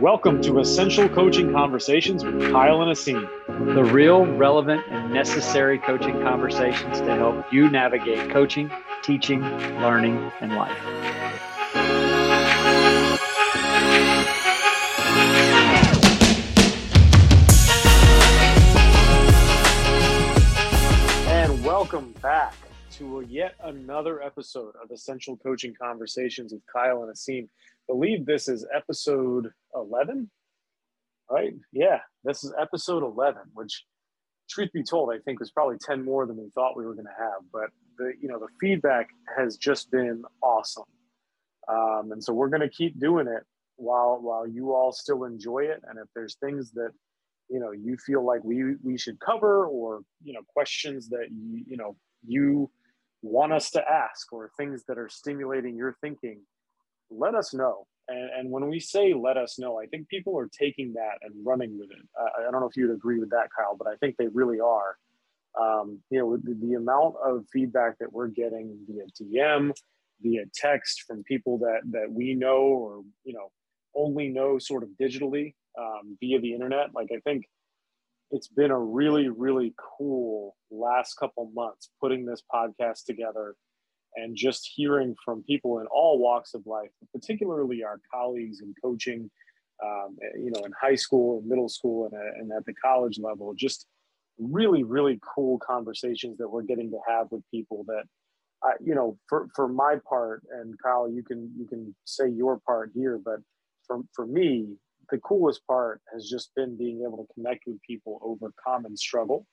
Welcome to Essential Coaching Conversations with Kyle and Aseem. The real, relevant, and necessary coaching conversations to help you navigate coaching, teaching, learning, and life. And welcome back to yet another episode of Essential Coaching Conversations with Kyle and Aseem believe this is episode 11, right? Yeah, this is episode 11, which, truth be told, I think was probably 10 more than we thought we were going to have. But the, you know, the feedback has just been awesome. Um, and so we're going to keep doing it while, while you all still enjoy it. And if there's things that, you know, you feel like we, we should cover or, you know, questions that, you, you know, you want us to ask or things that are stimulating your thinking, let us know. And, and, when we say let us know, I think people are taking that and running with it. I don't know if you'd agree with that, Kyle, but I think they really are. Um, you know, the, the, amount of feedback that we're getting via DM, via text from people that that we know or you know only know sort of digitally um, via the internet. Like I think it's been a really really cool last couple months putting this podcast together and just hearing from people in all walks of life, particularly our colleagues in coaching, um, you know, in high school and middle school and, uh, and at the college level, just really, really cool conversations that we're getting to have with people that, you know, for, for my part, and Kyle, you can, you can say your part here, but for, for me, the coolest part has just been being able to connect with people over common struggle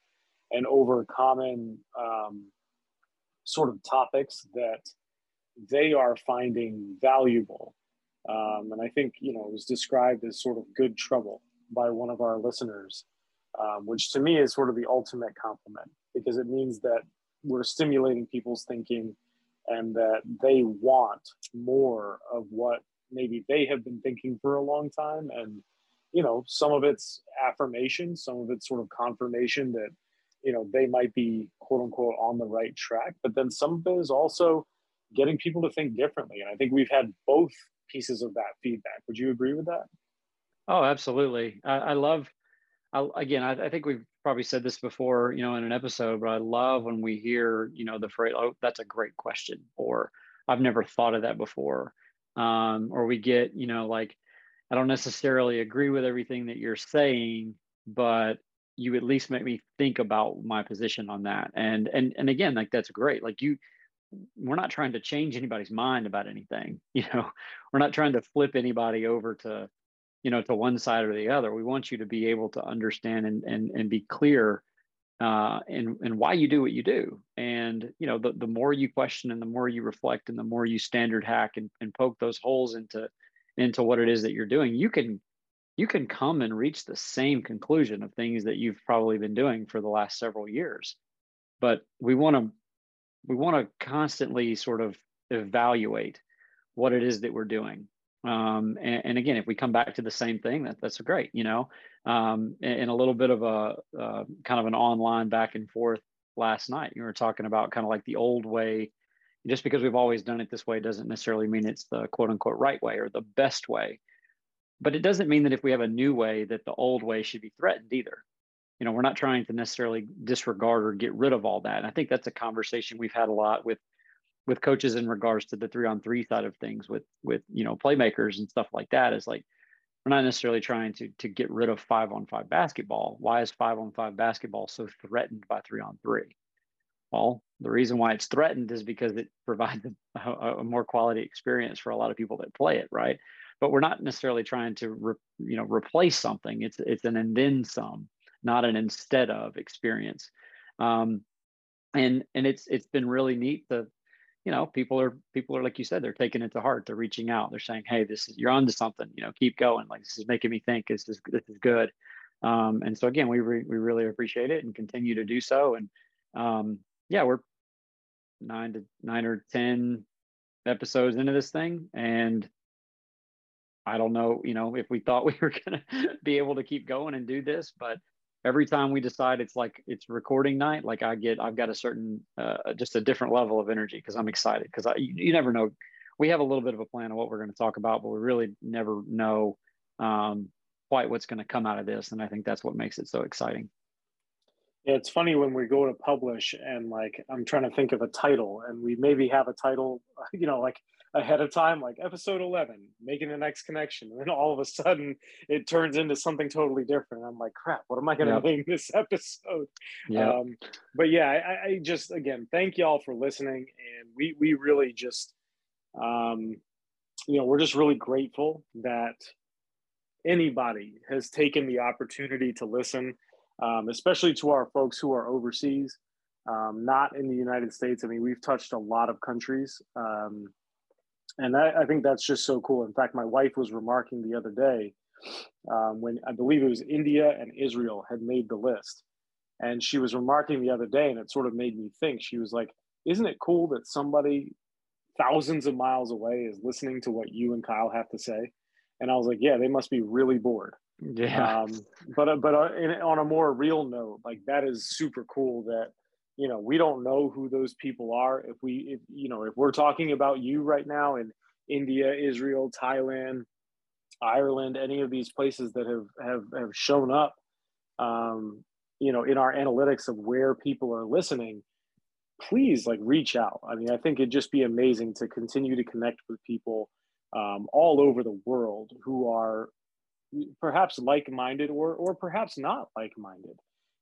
and over common um, sort of topics that they are finding valuable. Um, and I think, you know, it was described as sort of good trouble by one of our listeners, um, which to me is sort of the ultimate compliment because it means that we're stimulating people's thinking and that they want more of what maybe they have been thinking for a long time. And, you know, some of it's affirmation, some of it's sort of confirmation that you know they might be quote unquote on the right track but then some of it is also getting people to think differently. And i think we've had both pieces of that feedback. Would you agree with that? Oh absolutely. I, I love I, again I, I, think we've probably said this before you know in an episode but i love when we hear you know the phrase oh that's a great question or i've never thought of that before. Um, or we get you know like i don't necessarily agree with everything that you're saying but you at least make me think about my position on that. And and and again like that's great. Like you we're not trying to change anybody's mind about anything you know? We're not trying to flip anybody over to you know to one side or the other. We want you to be able to understand and and, and be clear uh, and and why you do what you do. And you know the, the more you question and the more you reflect and the more you standard hack and, and poke those holes into into what it is that you're doing you can you can come and reach the same conclusion of things that you've probably been doing for the last several years. But we want to we want to constantly sort of evaluate what it is that we're doing. Um, and, and, again if we come back to the same thing that, that's great you know? Um, and, a little bit of a uh, kind of an online back and forth last night you were talking about kind of like the old way. Just because we've always done it this way doesn't necessarily mean it's the quote unquote right way or the best way but it doesn't mean that if we have a new way that the old way should be threatened either. You know we're not trying to necessarily disregard or get rid of all that. And i think that's a conversation we've had a lot with with coaches in regards to the three on three side of things with with you know playmakers and stuff like that is like we're not necessarily trying to to get rid of five on five basketball. Why is five on five basketball so threatened by three on three? Well the reason why it's threatened is because it provides a, a more quality experience for a lot of people that play it right but we're not necessarily trying to re, you know replace something. It's it's an and then some not an instead of experience. Um, and and it's it's been really neat to you know people are people are like you said they're taking it to heart. They're reaching out. They're saying hey this is you're on to something you know keep going. Like this is making me think. This is this is good. Um, and so again we re, we really appreciate it and continue to do so. And um, yeah we're nine to nine or ten episodes into this thing. And I don't know, you know, if we thought we were going to be able to keep going and do this, but every time we decide it's like it's recording night, like I get, I've got a certain, uh, just a different level of energy because I'm excited because I, you, you, never know. We have a little bit of a plan of what we're going to talk about, but we really never know um, quite what's going to come out of this. And I think that's what makes it so exciting. Yeah, it's funny when we go to publish and like I'm trying to think of a title and we maybe have a title, you know, like ahead of time, like episode 11, making the next connection. And then all of a sudden it turns into something totally different. I'm like, crap, what am I going to yep. name this episode? Yeah. Um, but yeah, I, I, just, again, thank y'all for listening. And we, we really just, um, you know, we're just really grateful that anybody has taken the opportunity to listen, um, especially to our folks who are overseas, um, not in the United States. I mean, we've touched a lot of countries. Um, and I, I, think that's just so cool. In fact, my wife was remarking the other day um, when I believe it was India and Israel had made the list. And she was remarking the other day, and it sort of made me think. She was like, Isn't it cool that somebody thousands of miles away is listening to what you and Kyle have to say? And I was like, Yeah, they must be really bored. Yeah. Um, but but uh, in, on a more real note, like that is super cool that you know we don't know who those people are. If we if, you know if we're talking about you right now in india israel thailand ireland any of these places that have have, have shown up um, you know in our analytics of where people are listening please like reach out. I mean i think it'd just be amazing to continue to connect with people um, all over the world who are perhaps like-minded or or perhaps not like-minded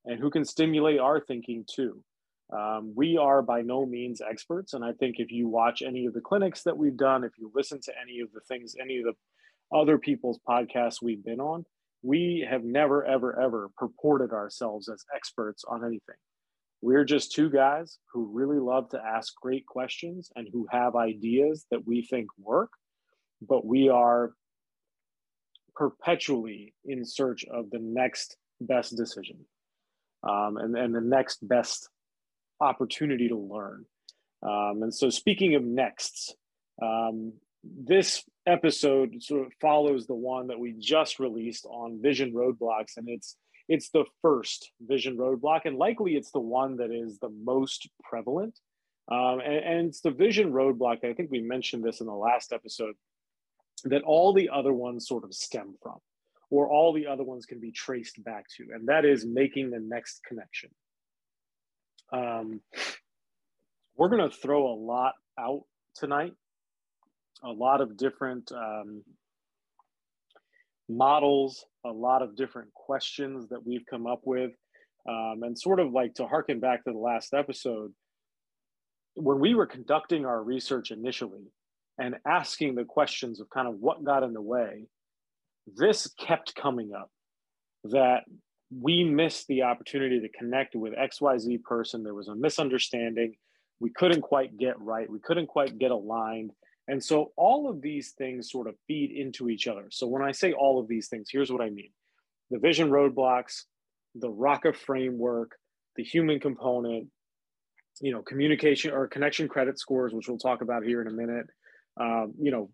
and who can stimulate our thinking too um, we are by no means experts. And I think if you watch any of the clinics that we've done, if you listen to any of the things, any of the other people's podcasts we've been on, we have never, ever, ever purported ourselves as experts on anything. We're just two guys who really love to ask great questions and who have ideas that we think work, but we are perpetually in search of the next best decision um, and, and the next best opportunity to learn. Um, and so, speaking of nexts, um, this episode sort of follows the one that we just released on vision roadblocks, and it's it's the first vision roadblock, and likely it's the one that is the most prevalent. Um, and, and it's the vision roadblock. I think we mentioned this in the last episode that all the other ones sort of stem from, or all the other ones can be traced back to, and that is making the next connection. Um, we're going to throw a lot out tonight, a lot of different um, models, a lot of different questions that we've come up with. Um, and sort of like to harken back to the last episode, when we were conducting our research initially and asking the questions of kind of what got in the way, this kept coming up that we missed the opportunity to connect with XYZ person. There was a misunderstanding. We couldn't quite get right. We couldn't quite get aligned. And so all of these things sort of feed into each other. So when I say all of these things, here's what I mean the vision roadblocks, the ROCA framework, the human component, you know, communication or connection credit scores, which we'll talk about here in a minute, um, you know,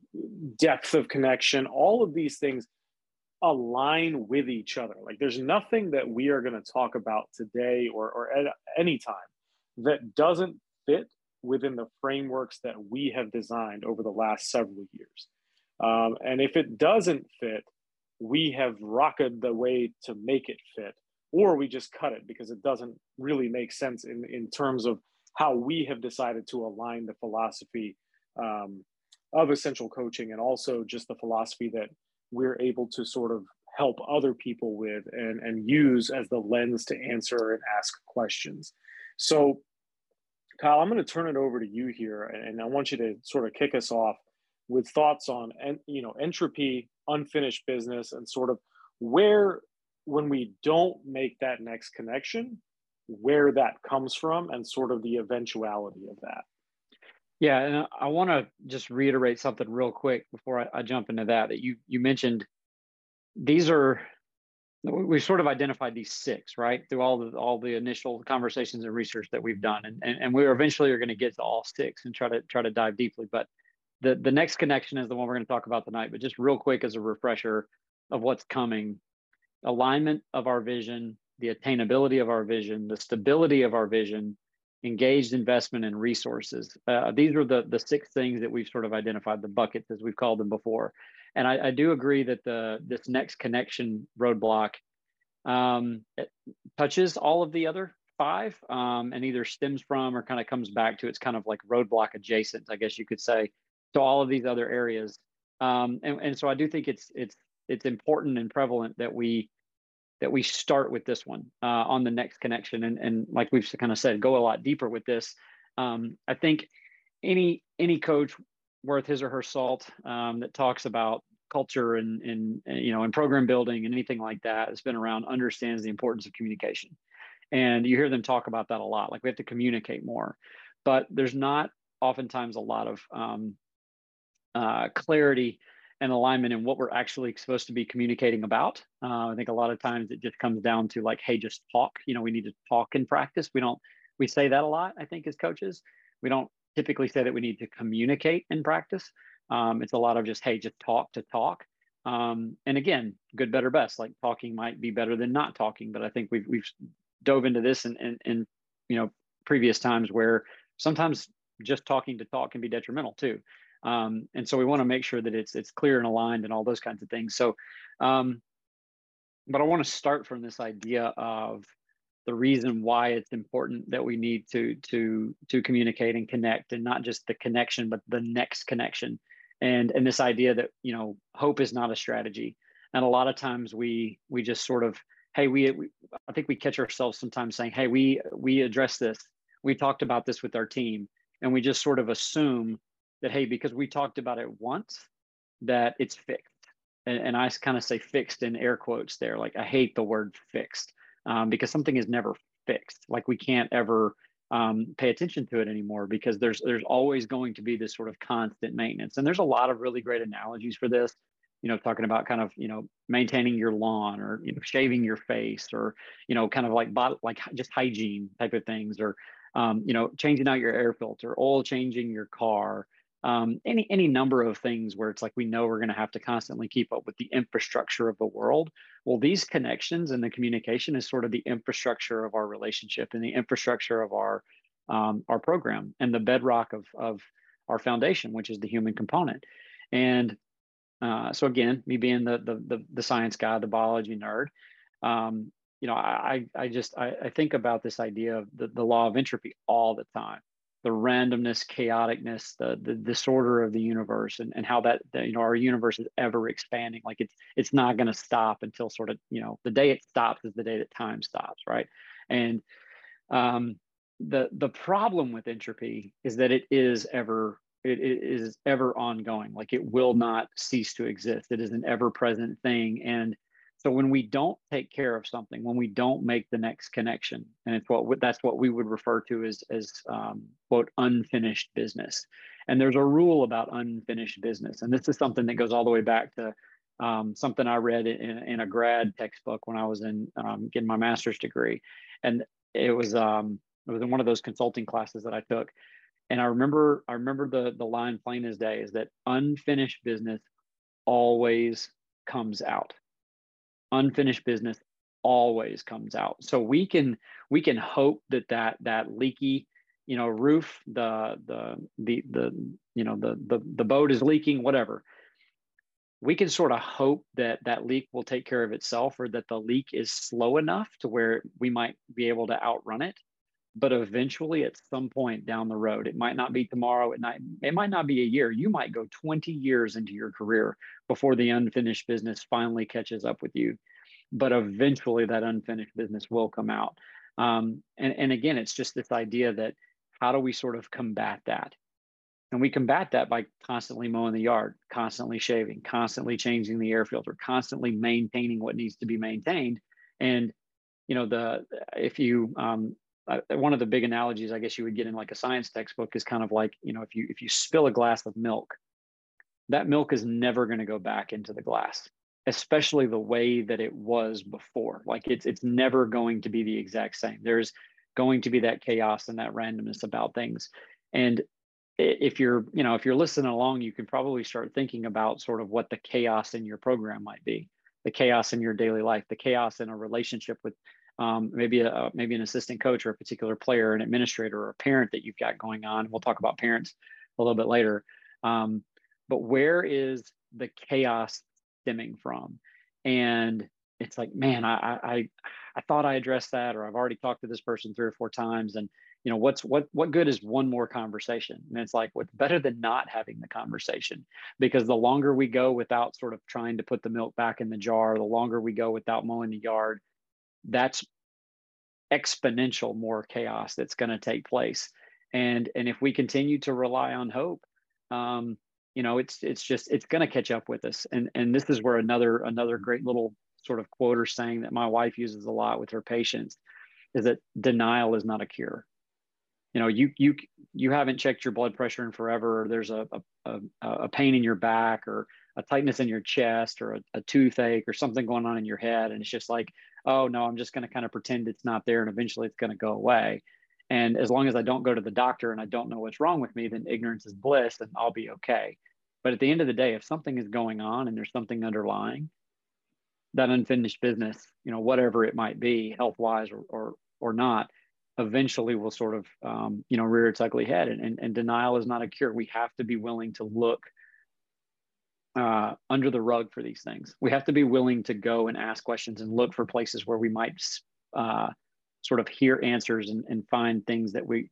depth of connection, all of these things align with each other. Like there's nothing that we are going to talk about today or, or at any time that doesn't fit within the frameworks that we have designed over the last several years. Um, and if it doesn't fit, we have rocketed the way to make it fit, or we just cut it because it doesn't really make sense in, in terms of how we have decided to align the philosophy um, of essential coaching and also just the philosophy that we're able to sort of help other people with and, and use as the lens to answer and ask questions. So, Kyle, I'm going to turn it over to you here, and I want you to sort of kick us off with thoughts on, and you know, entropy, unfinished business, and sort of where, when we don't make that next connection, where that comes from, and sort of the eventuality of that. Yeah, and I want to just reiterate something real quick before I, I, jump into that. That you you mentioned these are we sort of identified these six right through all the all the initial conversations and research that we've done, and and, and we eventually are going to get to all six and try to try to dive deeply. But the the next connection is the one we're going to talk about tonight. But just real quick as a refresher of what's coming, alignment of our vision, the attainability of our vision, the stability of our vision, engaged investment and resources. Uh, these are the the six things that we've sort of identified, the buckets as we've called them before. And I, I do agree that the this next connection roadblock um, touches all of the other five um, and either stems from or kind of comes back to it's kind of like roadblock adjacent, I guess you could say, to all of these other areas. Um, and, and so I do think it's it's it's important and prevalent that we that we start with this one uh, on the next connection. And, and like we've kind of said go a lot deeper with this. Um, i think any any coach worth his or her salt um, that talks about culture and, and you know and program building and anything like that has been around understands the importance of communication. And you hear them talk about that a lot like we have to communicate more. But there's not oftentimes a lot of um, uh, clarity and alignment in what we're actually supposed to be communicating about. Uh, I think a lot of times it just comes down to like, hey, just talk. You know, we need to talk in practice. We don't. We say that a lot. I think as coaches, we don't typically say that we need to communicate in practice. Um, it's a lot of just hey, just talk to talk. Um, and again, good, better, best. Like talking might be better than not talking, but I think we've we've dove into this in, in, in you know previous times where sometimes just talking to talk can be detrimental too. Um, and so we want to make sure that it's it's clear and aligned and all those kinds of things. So, um, but I want to start from this idea of the reason why it's important that we need to to to communicate and connect, and not just the connection, but the next connection, and and this idea that you know hope is not a strategy, and a lot of times we we just sort of hey we, we I think we catch ourselves sometimes saying hey we we address this. We talked about this with our team. And we just sort of assume that hey because we talked about it once that it's fixed. And, and i kind of say fixed in air quotes there like i hate the word fixed um, because something is never fixed. Like we can't ever um, pay attention to it anymore because there's there's always going to be this sort of constant maintenance. And there's a lot of really great analogies for this you know talking about kind of you know maintaining your lawn or you know shaving your face or you know kind of like bot, like just hygiene type of things or um, you know changing out your air filter oil changing your car um, any any number of things where it's like we know we're going to have to constantly keep up with the infrastructure of the world. Well these connections and the communication is sort of the infrastructure of our relationship and the infrastructure of our um, our program and the bedrock of of our foundation which is the human component. And uh, so again me being the, the, the the science guy the biology nerd um, you know i i just I, I think about this idea of the, the law of entropy all the time the randomness, chaoticness, the the disorder of the universe, and, and how that, you know our universe is ever expanding. Like it's it's not going to stop until sort of you know the day it stops is the day that time stops, right? And um, the the problem with entropy is that it is ever it, it is ever ongoing. Like it will not cease to exist. It is an ever present thing, and so when we don't take care of something, when we don't make the next connection, and it's what that's what we would refer to as as um, quote unfinished business. And there's a rule about unfinished business, and this is something that goes all the way back to um, something I read in, in, a grad textbook when I was in um, getting my master's degree, and it was um, it was in one of those consulting classes that I took, and I remember I remember the the line plain as day is that unfinished business always comes out unfinished business always comes out. So we can we can hope that that that leaky you know roof the the the the you know the the, the boat is leaking whatever. We can sort of hope that that leak will take care of itself or that the leak is slow enough to where we might be able to outrun it but eventually at some point down the road it might not be tomorrow it might it might not be a year you might go 20 years into your career before the unfinished business finally catches up with you. But eventually that unfinished business will come out. Um, and, and again it's just this idea that how do we sort of combat that? And we combat that by constantly mowing the yard constantly shaving constantly changing the air filter constantly maintaining what needs to be maintained. And you know the if you um, uh, one of the big analogies I guess you would get in like a science textbook is kind of like you know if you if you spill a glass of milk, that milk is never going to go back into the glass, especially the way that it was before. Like it's it's never going to be the exact same. There's going to be that chaos and that randomness about things, and if you're you know if you're listening along, you can probably start thinking about sort of what the chaos in your program might be, the chaos in your daily life, the chaos in a relationship with um, maybe a maybe an assistant coach or a particular player, an administrator or a parent that you've got going on. We'll talk about parents a little bit later. Um, but where is the chaos stemming from? And it's like, man, I, I I thought I addressed that, or I've already talked to this person three or four times, and you know what's what what good is one more conversation and it's like what's better than not having the conversation because the longer we go without sort of trying to put the milk back in the jar the longer we go without mowing the yard that's exponential more chaos that's going to take place. And and if we continue to rely on hope um you know it's it's just it's going to catch up with us. And and this is where another another great little sort of quote or saying that my wife uses a lot with her patients is that denial is not a cure. You know you you you haven't checked your blood pressure in forever. Or there's a a, a pain in your back or a tightness in your chest or a, a toothache or something going on in your head. And it's just like oh no i'm just going to kind of pretend it's not there and eventually it's going to go away. And as long as i don't go to the doctor and i don't know what's wrong with me then ignorance is bliss and i'll be okay. But at the end of the day if something is going on and there's something underlying that unfinished business you know whatever it might be health wise or, or or not eventually will sort of um, you know rear its ugly head. And, and, and, denial is not a cure. We have to be willing to look uh, under the rug for these things. We have to be willing to go and ask questions and look for places where we might uh, sort of hear answers and, and find things that we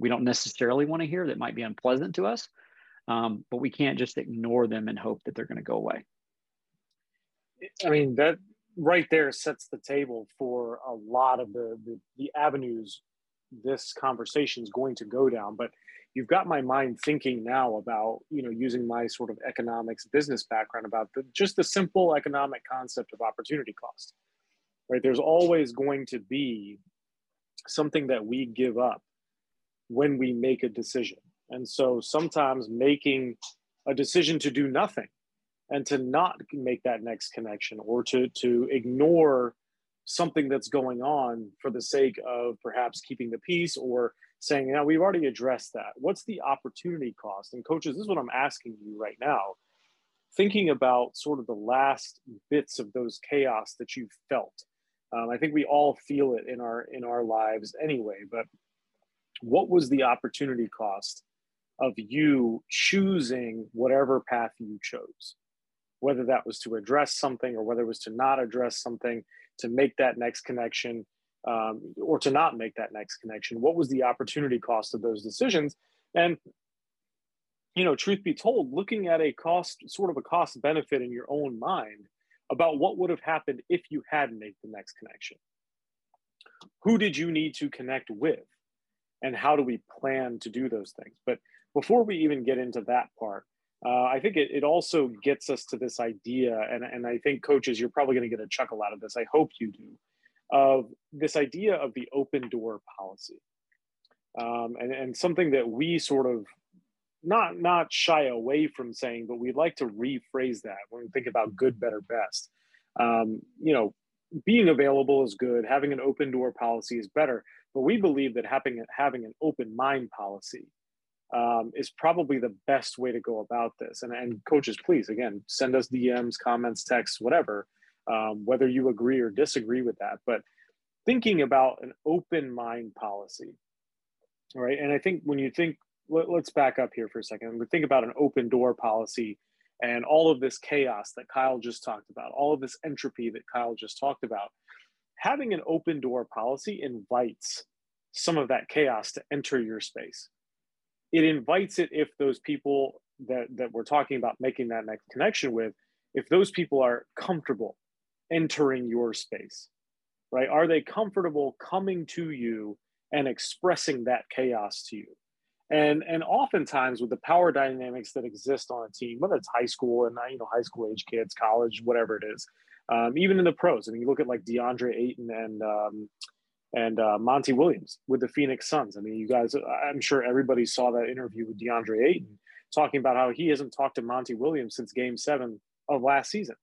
we don't necessarily want to hear that might be unpleasant to us. Um, but we can't just ignore them and hope that they're going to go away. I mean that right there sets the table for a lot of the, the, the avenues this conversation is going to go down. But you've got my mind thinking now about you know using my sort of economics business background about the, just the simple economic concept of opportunity cost right? There's always going to be something that we give up when we make a decision. And so sometimes making a decision to do nothing and to not make that next connection or to to ignore something that's going on for the sake of perhaps keeping the peace or saying, "Now we've already addressed that. What's the opportunity cost?" And coaches, this is what I'm asking you right now. Thinking about sort of the last bits of those chaos that you've felt. Um, I think we all feel it in our in our lives anyway. But what was the opportunity cost of you choosing whatever path you chose? whether that was to address something or whether it was to not address something to make that next connection um, or to not make that next connection what was the opportunity cost of those decisions? And you know truth be told looking at a cost sort of a cost benefit in your own mind about what would have happened if you had made the next connection. Who did you need to connect with? And how do we plan to do those things? But before we even get into that part uh, I think it, it also gets us to this idea, and, and I think coaches, you're probably going to get a chuckle out of this. I hope you do, of this idea of the open door policy, um, and and something that we sort of not not shy away from saying, but we'd like to rephrase that when we think about good, better, best. Um, you know, being available is good. Having an open door policy is better, but we believe that having having an open mind policy um, is probably the best way to go about this. And, and coaches, please, again, send us DMs, comments, texts, whatever, um, whether you agree or disagree with that. But thinking about an open mind policy, right? And I think when you think, let, us back up here for a second. We think about an open door policy and all of this chaos that Kyle just talked about, all of this entropy that Kyle just talked about. Having an open door policy invites some of that chaos to enter your space it invites it if those people that that we're talking about making that next connection with if those people are comfortable entering your space right are they comfortable coming to you and expressing that chaos to you and and oftentimes with the power dynamics that exist on a team whether it's high school and you know high school age kids college whatever it is um, even in the pros I mean you look at like DeAndre Ayton and um, and uh, Monty Williams with the Phoenix Suns. I mean, you guys, I'm sure everybody saw that interview with DeAndre Ayton talking about how he hasn't talked to Monty Williams since game seven of last season.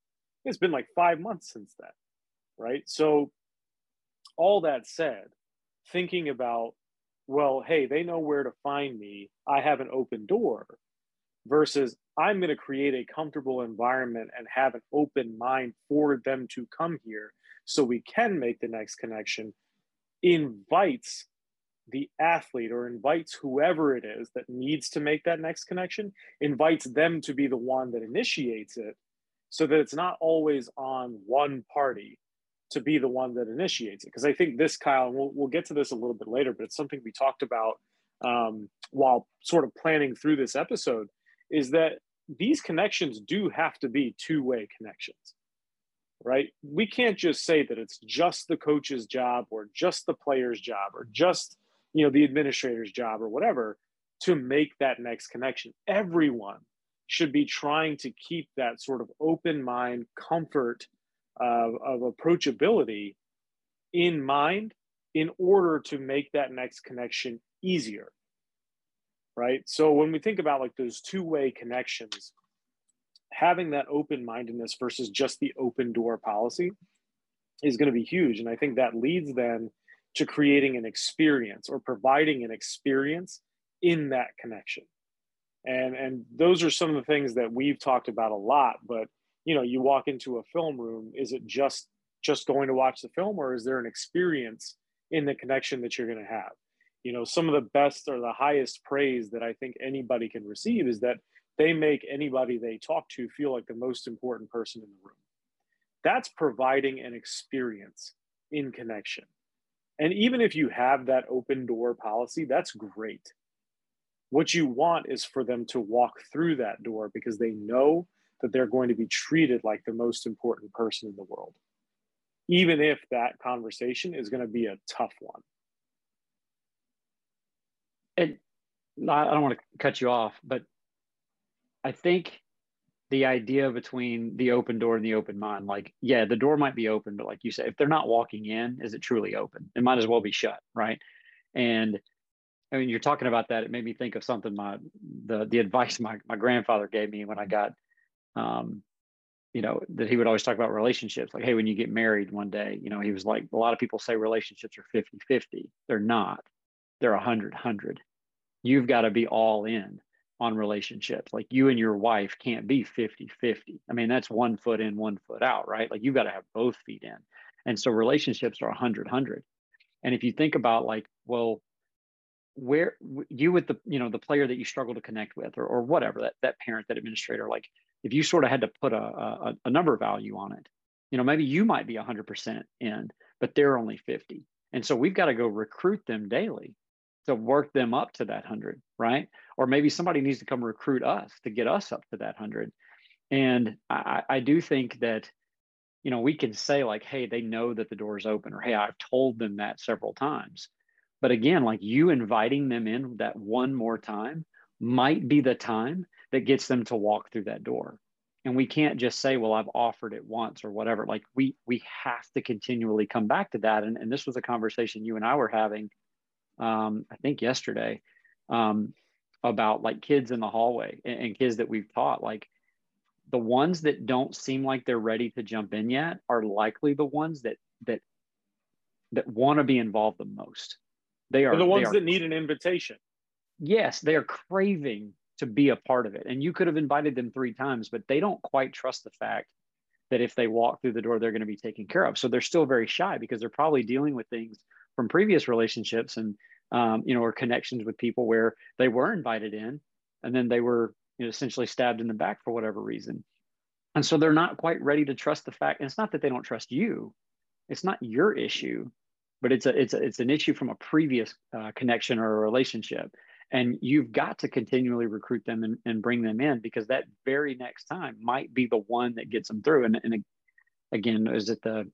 It's been like five months since that, right? So, all that said, thinking about, well, hey, they know where to find me. I have an open door versus I'm going to create a comfortable environment and have an open mind for them to come here so we can make the next connection invites the athlete or invites whoever it is that needs to make that next connection invites them to be the one that initiates it so that it's not always on one party to be the one that initiates it. Because i think this kyle we'll, we'll get to this a little bit later but it's something we talked about um, while sort of planning through this episode is that these connections do have to be two-way connections right? We can't just say that it's just the coach's job or just the player's job or just you know the administrator's job or whatever to make that next connection. Everyone should be trying to keep that sort of open mind comfort uh, of approachability in mind in order to make that next connection easier right? So when we think about like those two-way connections having that open-mindedness versus just the open door policy is going to be huge. And i think that leads then to creating an experience or providing an experience in that connection and and those are some of the things that we've talked about a lot but you know you walk into a film room is it just just going to watch the film or is there an experience in the connection that you're going to have? You know some of the best or the highest praise that i think anybody can receive is that they make anybody they talk to feel like the most important person in the room. That's providing an experience in connection. And even if you have that open door policy that's great what you want is for them to walk through that door because they know that they're going to be treated like the most important person in the world, even if that conversation is going to be a tough one. And I don't want to cut you off, but I think the idea between the open door and the open mind, like, yeah, the door might be open, but like you said, if they're not walking in, is it truly open? It might as well be shut, right? And I mean, you're talking about that. It made me think of something my the the advice my my grandfather gave me when I got, um, you know, that he would always talk about relationships. Like, hey, when you get married one day, you know, he was like, a lot of people say relationships are 50 50. They're not. They're 100 100. You've got to be all in on relationships. Like you and your wife can't be 50 50. I mean, that's one foot in, one foot out, right? Like you've got to have both feet in. And so relationships are 100 100. And if you think about like, well, where you with the you know the player that you struggle to connect with or, or whatever that that parent that administrator like if you sort of had to put a, a, a number value on it you know maybe you might be 100% in but they're only 50 and so we've got to go recruit them daily to work them up to that 100 right? Or maybe somebody needs to come recruit us to get us up to that 100 and i, I do think that you know we can say like hey they know that the door is open or hey i've told them that several times but again, like you inviting them in that one more time might be the time that gets them to walk through that door. And we can't just say, well, I've offered it once or whatever. Like we we have to continually come back to that. And, and this was a conversation you and I were having, um, I think yesterday, um, about like kids in the hallway and, and kids that we've taught. Like the ones that don't seem like they're ready to jump in yet are likely the ones that that that want to be involved the most they are They're the ones are, that need an invitation. Yes, they are craving to be a part of it. And you could have invited them three times, but they don't quite trust the fact that if they walk through the door, they're going to be taken care of. So they're still very shy because they're probably dealing with things from previous relationships and um, you know, or connections with people where they were invited in and then they were you know, essentially stabbed in the back for whatever reason. And so they're not quite ready to trust the fact. And it's not that they don't trust you. It's not your issue but it's a it's a, it's an issue from a previous uh, connection or a relationship. And you've got to continually recruit them and, and bring them in because that very next time might be the one that gets them through. And, and again is it the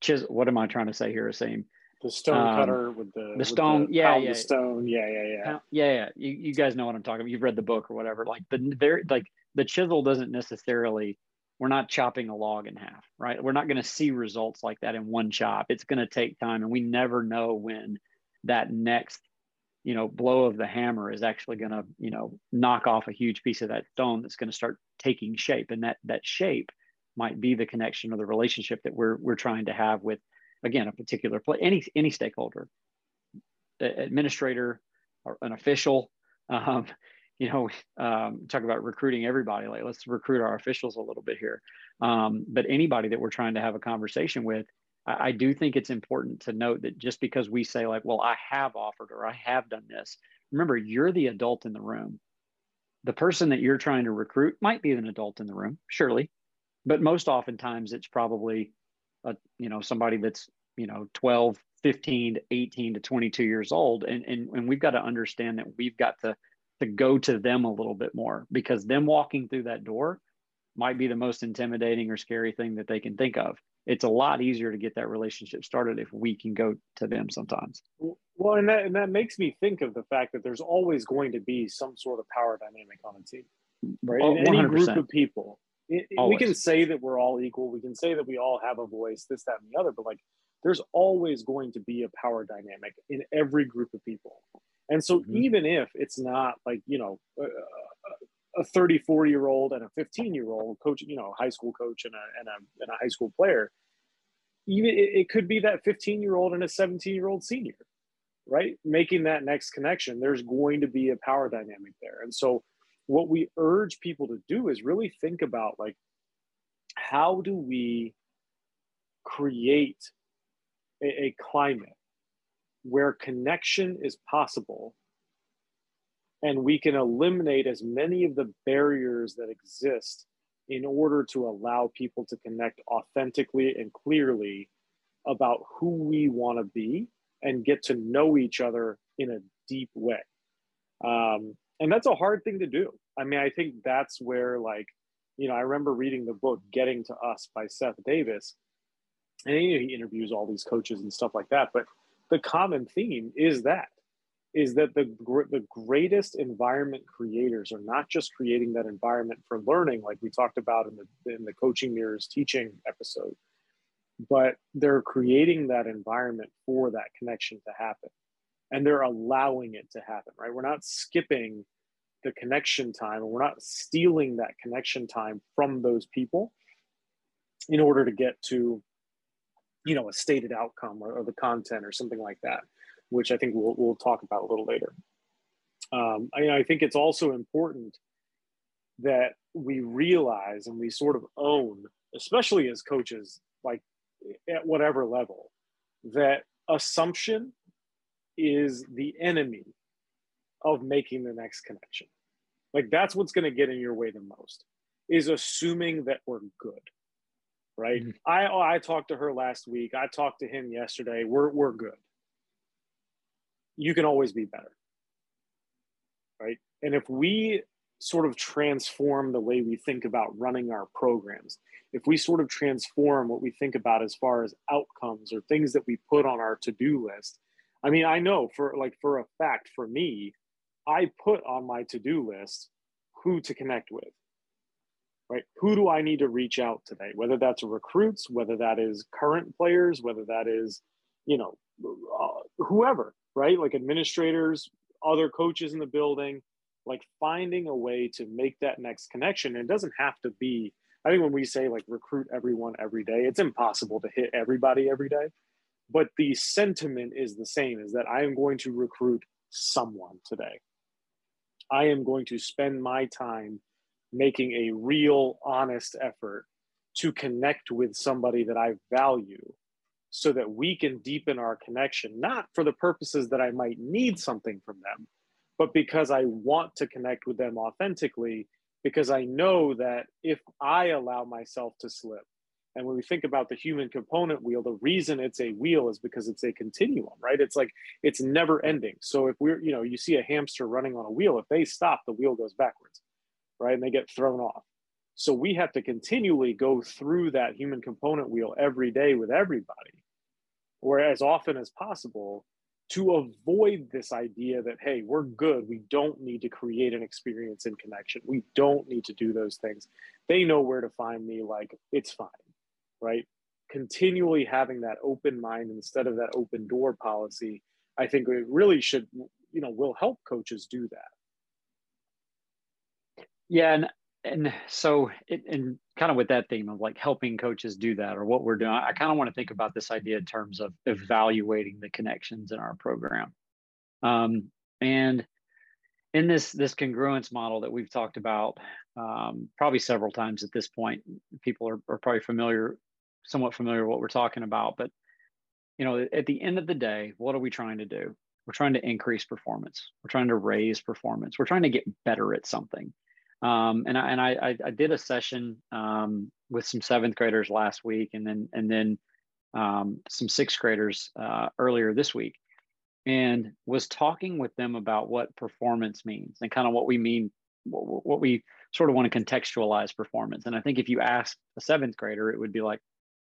chisel what am i trying to say here same the stone um, cutter with the the stone the, yeah yeah. the stone. Yeah yeah yeah. Yeah yeah. You, you guys know what i'm talking about. You've read the book or whatever. Like the very like the chisel doesn't necessarily we're not chopping a log in half, right? We're not going to see results like that in one chop. It's going to take time, and we never know when that next, you know, blow of the hammer is actually going to, you know, knock off a huge piece of that stone that's going to start taking shape, and that that shape might be the connection or the relationship that we're we're trying to have with, again, a particular play, any any stakeholder, administrator, or an official. Um, you know, um, talk about recruiting everybody. Like, let's recruit our officials a little bit here. Um, but anybody that we're trying to have a conversation with, I, I do think it's important to note that just because we say like, well, I have offered or I have done this, remember you're the adult in the room. The person that you're trying to recruit might be an adult in the room, surely, but most oftentimes it's probably a you know somebody that's you know 12 15 to 18 to 22 years old and, and and we've got to understand that we've got to to go to them a little bit more because them walking through that door might be the most intimidating or scary thing that they can think of. It's a lot easier to get that relationship started if we can go to them sometimes. Well and that and that makes me think of the fact that there's always going to be some sort of power dynamic on a team right? Oh, any group of people. It, we can say that we're all equal. We can say that we all have a voice, this, that, and the other, but like there's always going to be a power dynamic in every group of people. And so mm-hmm. even if it's not like, you know, a 34 year old and a 15 year old coach, you know, high school coach and a, and a, and a high school player, even it, it could be that 15 year old and a 17 year old senior, right? Making that next connection, there's going to be a power dynamic there. And so what we urge people to do is really think about like how do we create a, a climate where connection is possible and we can eliminate as many of the barriers that exist in order to allow people to connect authentically and clearly about who we want to be and get to know each other in a deep way. Um, and that's a hard thing to do i mean i think that's where like you know i remember reading the book getting to us by seth davis and you know, he interviews all these coaches and stuff like that but the common theme is that is that the the greatest environment creators are not just creating that environment for learning like we talked about in the in the coaching mirrors teaching episode but they're creating that environment for that connection to happen and they're allowing it to happen, right? We're not skipping the connection time and we're not stealing that connection time from those people in order to get to, you know, a stated outcome or, or the content or something like that, which I think we'll, we'll talk about a little later. Um, I, I think it's also important that we realize and we sort of own, especially as coaches, like at whatever level, that assumption is the enemy of making the next connection. Like that's what's going to get in your way the most is assuming that we're good. Right? Mm-hmm. I oh, I talked to her last week. I talked to him yesterday. We're we're good. You can always be better. Right? And if we sort of transform the way we think about running our programs, if we sort of transform what we think about as far as outcomes or things that we put on our to-do list I mean, I know for like for a fact for me, I put on my to-do list who to connect with. Right? Who do I need to reach out today? Whether that's recruits, whether that is current players, whether that is, you know, uh, whoever, right? Like administrators, other coaches in the building, like finding a way to make that next connection. And it doesn't have to be, I think when we say like recruit everyone every day, it's impossible to hit everybody every day but the sentiment is the same is that i am going to recruit someone today i am going to spend my time making a real honest effort to connect with somebody that i value so that we can deepen our connection not for the purposes that i might need something from them but because i want to connect with them authentically because i know that if i allow myself to slip and when we think about the human component wheel, the reason it's a wheel is because it's a continuum, right? It's like it's never ending. So if we're, you know, you see a hamster running on a wheel, if they stop, the wheel goes backwards, right? And they get thrown off. So we have to continually go through that human component wheel every day with everybody, or as often as possible to avoid this idea that, hey, we're good. We don't need to create an experience in connection. We don't need to do those things. They know where to find me. Like, it's fine right? Continually having that open mind instead of that open door policy, I think it really should, you know, will help coaches do that. Yeah, and and so it, and kind of with that theme of like helping coaches do that or what we're doing, I kind of want to think about this idea in terms of evaluating the connections in our program. Um, and in this this congruence model that we've talked about um, probably several times at this point, people are, are probably familiar, somewhat familiar with what we're talking about. But you know, at the end of the day, what are we trying to do? We're trying to increase performance. We're trying to raise performance. We're trying to get better at something. Um, and I, and I, I did a session um, with some seventh graders last week, and then and then um, some sixth graders uh, earlier this week, and was talking with them about what performance means and kind of what we mean, what, what we sort of want to contextualize performance. And I think if you ask a seventh grader, it would be like,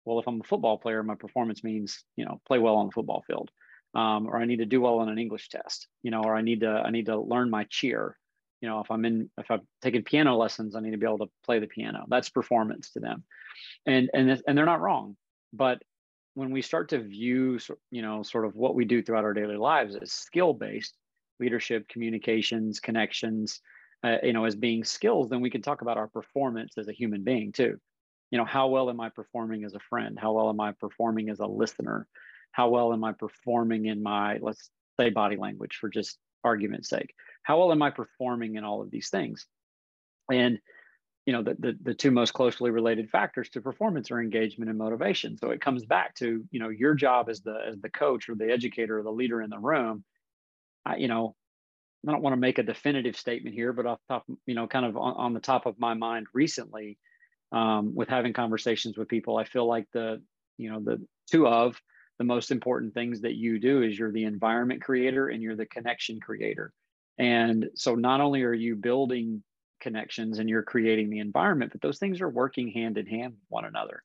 well, if I'm a football player, my performance means you know play well on the football field um, or I need to do well on an English test, you know, or I need to I need to learn my cheer. You know, if I'm in if I've taken piano lessons, I need to be able to play the piano. That's performance to them, and and and they're not wrong. But when we start to view, you know, sort of what we do throughout our daily lives as skill based leadership, communications, connections, uh, you know, as being skills, then we can talk about our performance as a human being too. You know, how well am I performing as a friend? How well am I performing as a listener? how well am I performing in my, let's say, body language for just argument's sake? How well am I performing in all of these things? And you know the, the, the two most closely related factors to performance are engagement and motivation so it comes back to you know your job as the as the coach or the educator or the leader in the room I, you know i don't want to make a definitive statement here but off top you know kind of on, on the top of my mind recently um, with having conversations with people i feel like the you know the two of the most important things that you do is you're the environment creator and you're the connection creator. And so not only are you building connections and you're creating the environment, but those things are working hand in hand with one another.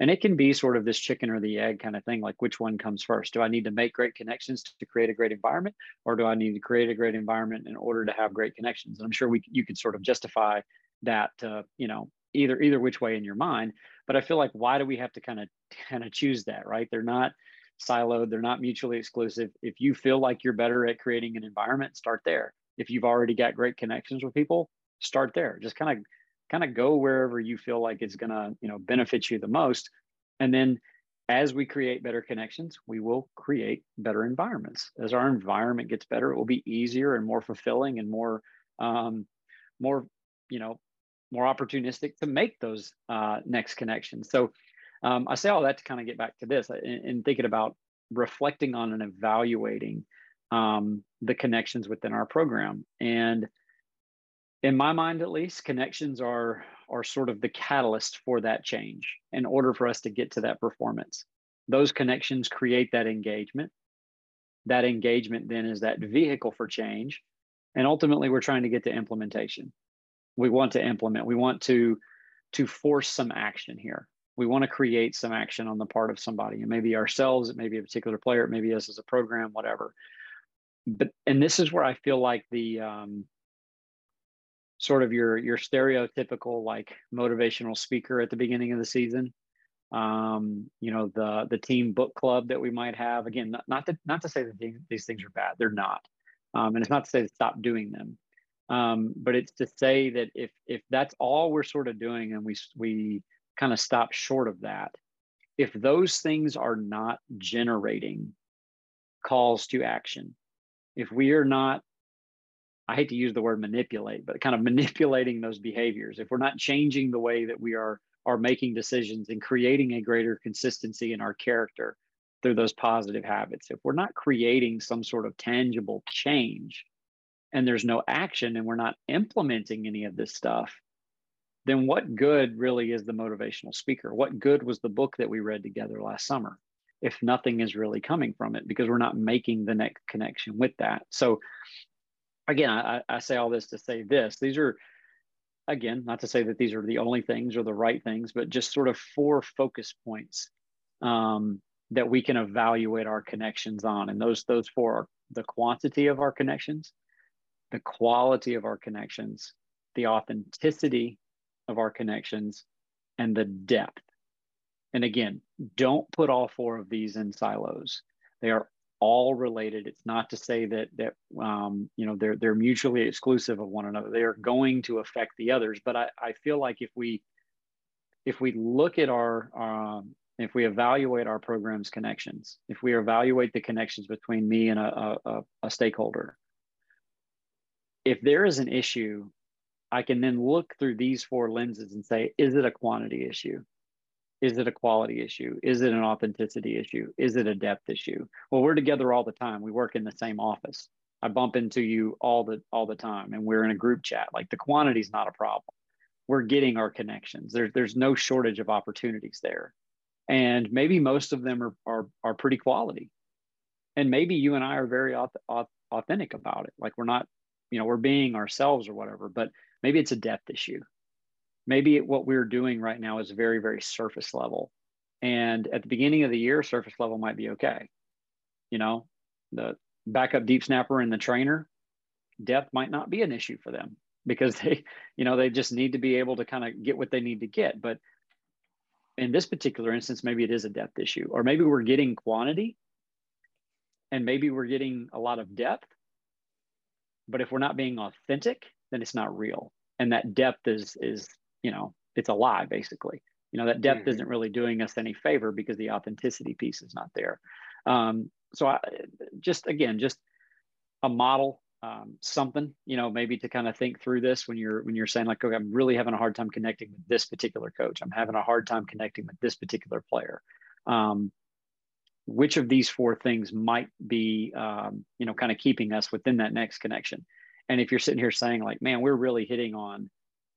And it can be sort of this chicken or the egg kind of thing, like which one comes first? Do I need to make great connections to create a great environment, or do I need to create a great environment in order to have great connections? And I'm sure we you could sort of justify that, uh, you know, either either which way in your mind. But I feel like why do we have to kind of kind of choose that, right? They're not siloed, they're not mutually exclusive. If you feel like you're better at creating an environment, start there. If you've already got great connections with people, start there. Just kind of kind of go wherever you feel like it's going to, you know, benefit you the most. And then as we create better connections, we will create better environments. As our environment gets better, it will be easier and more fulfilling and more um, more, you know, more opportunistic to make those uh, next connections. So um, I say all that to kind of get back to this and, thinking about reflecting on and evaluating um, the connections within our program. And in my mind, at least, connections are are sort of the catalyst for that change in order for us to get to that performance. Those connections create that engagement. That engagement then is that vehicle for change. And ultimately, we're trying to get to implementation. We want to implement, we want to, to force some action here we want to create some action on the part of somebody. And maybe ourselves it may be a particular player it may be us as a program whatever. But and this is where i feel like the um, sort of your your stereotypical like motivational speaker at the beginning of the season. Um, you know the the team book club that we might have. Again not, not to not to say that these, these things are bad they're not. Um, and it's not to say to stop doing them. Um, but it's to say that if if that's all we're sort of doing and we we kind of stop short of that. If those things are not generating calls to action, if we are not, I hate to use the word manipulate, but kind of manipulating those behaviors, if we're not changing the way that we are are making decisions and creating a greater consistency in our character through those positive habits, if we're not creating some sort of tangible change and there's no action and we're not implementing any of this stuff, then what good really is the motivational speaker? What good was the book that we read together last summer if nothing is really coming from it because we're not making the next connection with that? So, again, I, I say all this to say this these are, again, not to say that these are the only things or the right things, but just sort of four focus points um, that we can evaluate our connections on. And those, those four are the quantity of our connections, the quality of our connections, the authenticity of our connections and the depth. And again, don't put all four of these in silos. They are all related. It's not to say that that um, you know they're they're mutually exclusive of one another. They are going to affect the others. But I, I feel like if we if we look at our um, if we evaluate our program's connections, if we evaluate the connections between me and a, a, a stakeholder, if there is an issue, I can then look through these four lenses and say, is it a quantity issue? Is it a quality issue? Is it an authenticity issue? Is it a depth issue? Well, we're together all the time. We work in the same office. I bump into you all the all the time, and we're in a group chat. Like the quantity is not a problem. We're getting our connections. There's there's no shortage of opportunities there, and maybe most of them are are are pretty quality, and maybe you and I are very authentic about it. Like we're not, you know, we're being ourselves or whatever. But maybe it's a depth issue. Maybe what we're doing right now is very very surface level, and at the beginning of the year, surface level might be okay. You know, the backup deep snapper and the trainer, depth might not be an issue for them because they, you know, they just need to be able to kind of get what they need to get. But in this particular instance, maybe it is a depth issue, or maybe we're getting quantity and maybe we're getting a lot of depth. But if we're not being authentic, then it's not real. And that depth is, is, you know, it's a lie basically. You know, that depth mm-hmm. isn't really doing us any favor because the authenticity piece is not there. Um, so I just again just a model um, something you know maybe to kind of think through this when you're when you're saying like okay i'm really having a hard time connecting with this particular coach i'm having a hard time connecting with this particular player um, which of these four things might be um, you know kind of keeping us within that next connection and if you're sitting here saying like man we're really hitting on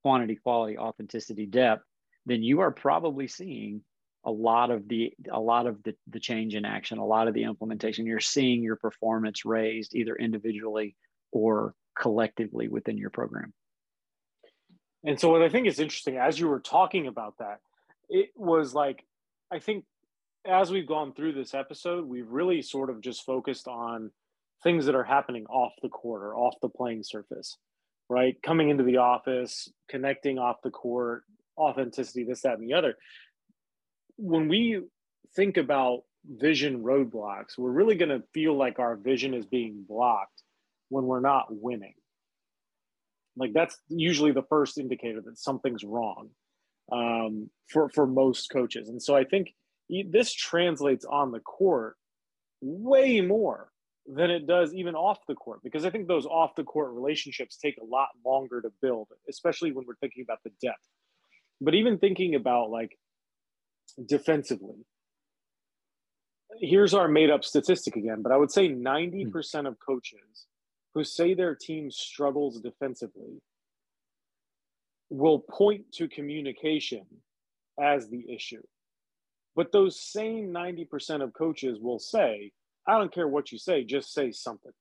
quantity quality authenticity depth then you are probably seeing a lot of the a lot of the, the change in action a lot of the implementation. You're seeing your performance raised either individually or collectively within your program. And so what i think is interesting as you were talking about that it was like i think as we've gone through this episode we've really sort of just focused on things that are happening off the court or off the playing surface right coming into the office connecting off the court authenticity this that and the other when we think about vision roadblocks, we're really going to feel like our vision is being blocked when we're not winning. Like that's usually the first indicator that something's wrong um, for for most coaches. And so I think this translates on the court way more than it does even off the court because I think those off the court relationships take a lot longer to build, especially when we're thinking about the depth. But even thinking about like defensively. Here's our made up statistic again, but I would say 90% of coaches who say their team struggles defensively will point to communication as the issue. But those same 90% of coaches will say, I don't care what you say, just say something.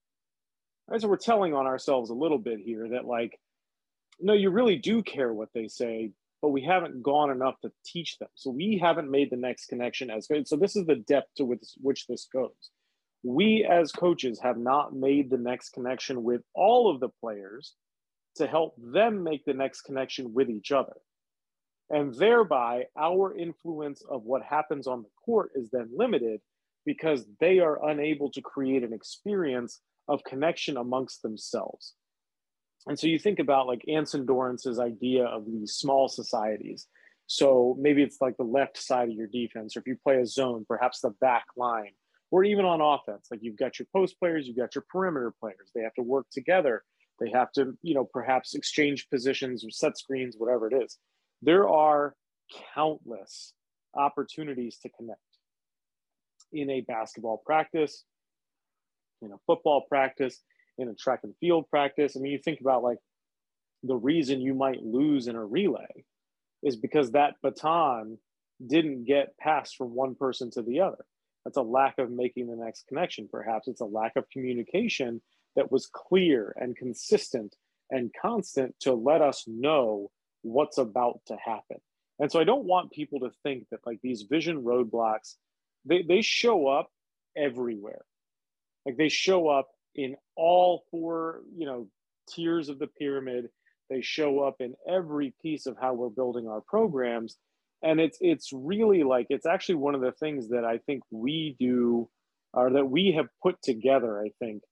Right, so we're telling on ourselves a little bit here that, like, no, you really do care what they say but we haven't gone enough to teach them. So we haven't made the next connection as good. So this is the depth to which, which this goes. We as coaches have not made the next connection with all of the players to help them make the next connection with each other. And thereby, our influence of what happens on the court is then limited because they are unable to create an experience of connection amongst themselves. And so you think about like Anson Dorrance's idea of these small societies. So maybe it's like the left side of your defense, or if you play a zone, perhaps the back line, or even on offense, like you've got your post players, you've got your perimeter players. They have to work together. They have to, you know, perhaps exchange positions or set screens, whatever it is. There are countless opportunities to connect in a basketball practice, in a football practice, in a track and field practice. I mean, you think about like the reason you might lose in a relay is because that baton didn't get passed from one person to the other. That's a lack of making the next connection. Perhaps it's a lack of communication that was clear and consistent and constant to let us know what's about to happen. And so I don't want people to think that like these vision roadblocks, they, they show up everywhere. Like they show up in all four, you know, tiers of the pyramid. They show up in every piece of how we're building our programs. And it's it's really like it's actually one of the things that I think we do or that we have put together, I think,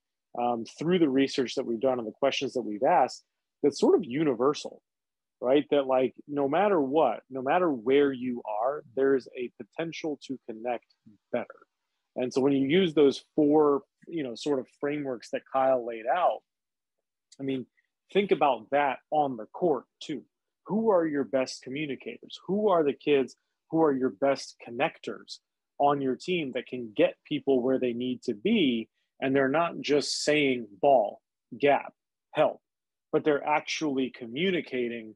um, through the research that we've done and the questions that we've asked, that's sort of universal, right? That like no matter what, no matter where you are, there's a potential to connect better. And so when you use those four, you know, sort of frameworks that Kyle laid out, I mean, think about that on the court too. Who are your best communicators? Who are the kids who are your best connectors on your team that can get people where they need to be? And they're not just saying ball, gap, help, but they're actually communicating.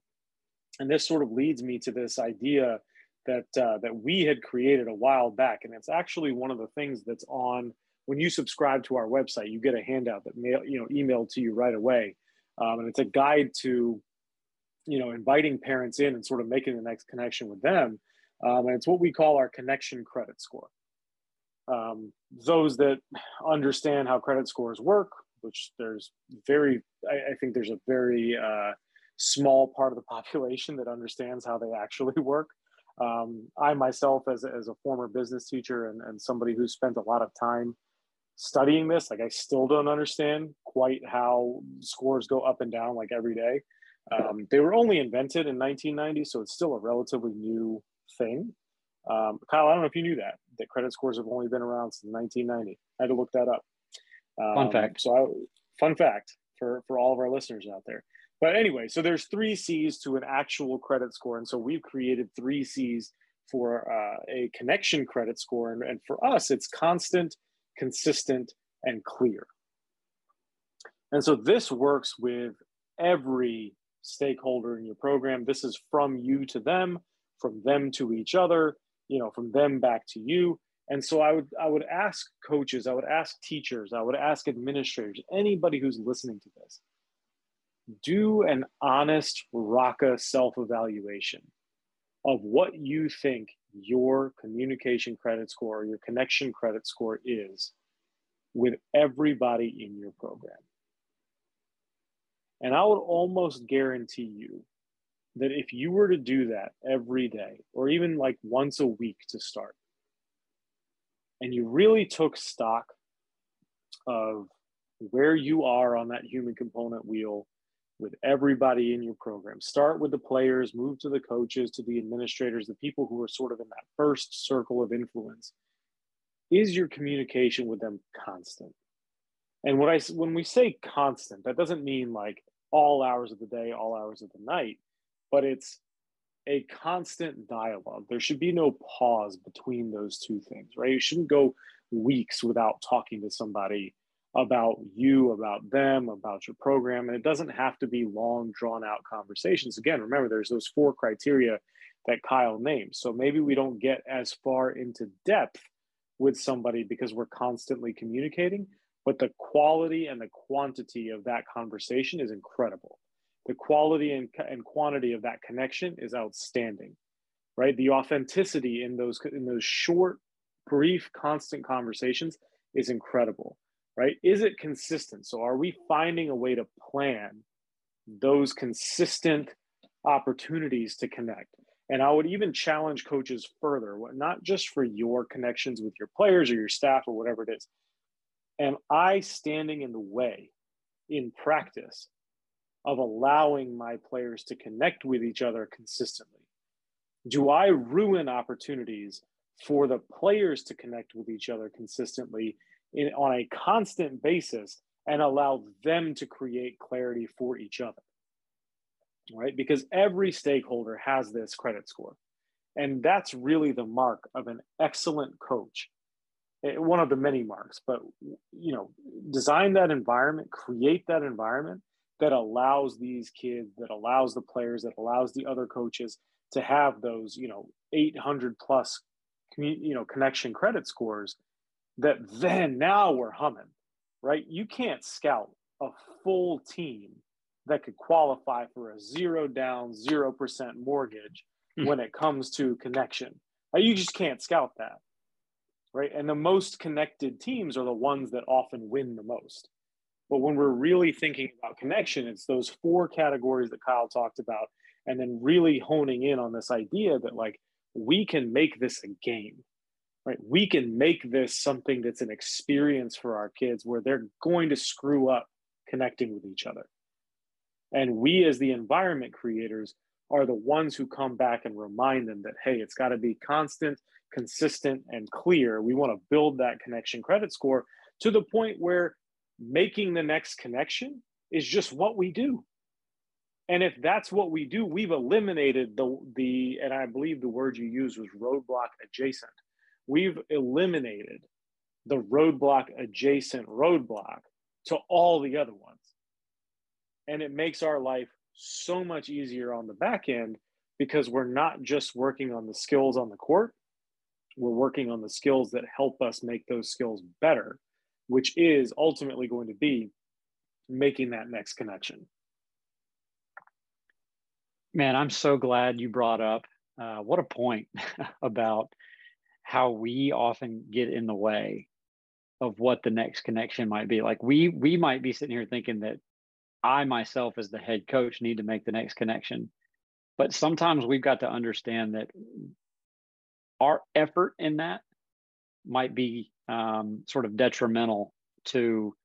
And this sort of leads me to this idea that uh, that we had created a while back, and it's actually one of the things that's on when you subscribe to our website. You get a handout that mail you know emailed to you right away, um, and it's a guide to you know inviting parents in and sort of making the next connection with them, um, and it's what we call our connection credit score. Um, those that understand how credit scores work, which there's very, I, I think there's a very uh, small part of the population that understands how they actually work. Um, I myself, as, as a former business teacher and, and somebody who spent a lot of time studying this, like I still don't understand quite how scores go up and down like every day. Um, they were only invented in 1990, so it's still a relatively new thing. Um, Kyle, I don't know if you knew that that credit scores have only been around since 1990. I had to look that up. Um, fun fact. So, I, fun fact for for all of our listeners out there. But anyway, so there's three C's to an actual credit score, and so we've created three C's for uh, a connection credit score, and, and for us, it's constant, consistent, and clear. And so this works with every stakeholder in your program. This is from you to them, from them to each other, you know, from them back to you. And so I would I would ask coaches, I would ask teachers, I would ask administrators, anybody who's listening to this, do an honest Rocka self-evaluation of what you think your communication credit score or your connection credit score is with everybody in your program. And I would almost guarantee you that if you were to do that every day, or even like once a week to start, and you really took stock of where you are on that human component wheel with everybody in your program. Start with the players, move to the coaches, to the administrators, the people who are sort of in that first circle of influence. Is your communication with them constant? And what I when we say constant, that doesn't mean like all hours of the day, all hours of the night, but it's a constant dialogue. There should be no pause between those two things, right? You shouldn't go weeks without talking to somebody about you, about them, about your program. And it doesn't have to be long, drawn out conversations. Again, remember, there's those four criteria that Kyle named. So maybe we don't get as far into depth with somebody because we're constantly communicating, but the quality and the quantity of that conversation is incredible the quality and, and quantity of that connection is outstanding right the authenticity in those in those short brief constant conversations is incredible right? Is it consistent? So are we finding a way to plan those consistent opportunities to connect? And i would even challenge coaches further not just for your connections with your players or your staff or whatever it is. Am i standing in the way in practice of allowing my players to connect with each other consistently? Do I ruin opportunities for the players to connect with each other consistently in, on a constant basis and allow them to create clarity for each other? Right? Because every stakeholder has this credit score. And that's really the mark of an excellent coach eh, one of the many marks but you know design that environment create that environment that allows these kids, that allows the players, that allows the other coaches to have those, you know, 800 plus, you know, connection credit scores that then now we're humming, right? You can't scout a full team that could qualify for a zero down, 0% mortgage mm. when it comes to connection. You just can't scout that, right? And the most connected teams are the ones that often win the most. But when we're really thinking about connection, it's those four categories that Kyle talked about, and then really honing in on this idea that like we can make this a game, right? We can make this something that's an experience for our kids where they're going to screw up connecting with each other. And we, as the environment creators, are the ones who come back and remind them that, hey, it's got to be constant, consistent, and clear. We want to build that connection credit score to the point where making the next connection is just what we do. And if that's what we do, we've eliminated the the and I believe the word you used was roadblock adjacent. We've eliminated the roadblock adjacent roadblock to all the other ones. And it makes our life so much easier on the back end because we're not just working on the skills on the court, we're working on the skills that help us make those skills better, which is ultimately going to be making that next connection. Man, I'm so glad you brought up uh, what a point about how we often get in the way of what the next connection might be. Like we we might be sitting here thinking that I myself as the head coach need to make the next connection. But sometimes we've got to understand that our effort in that might be um, sort of detrimental to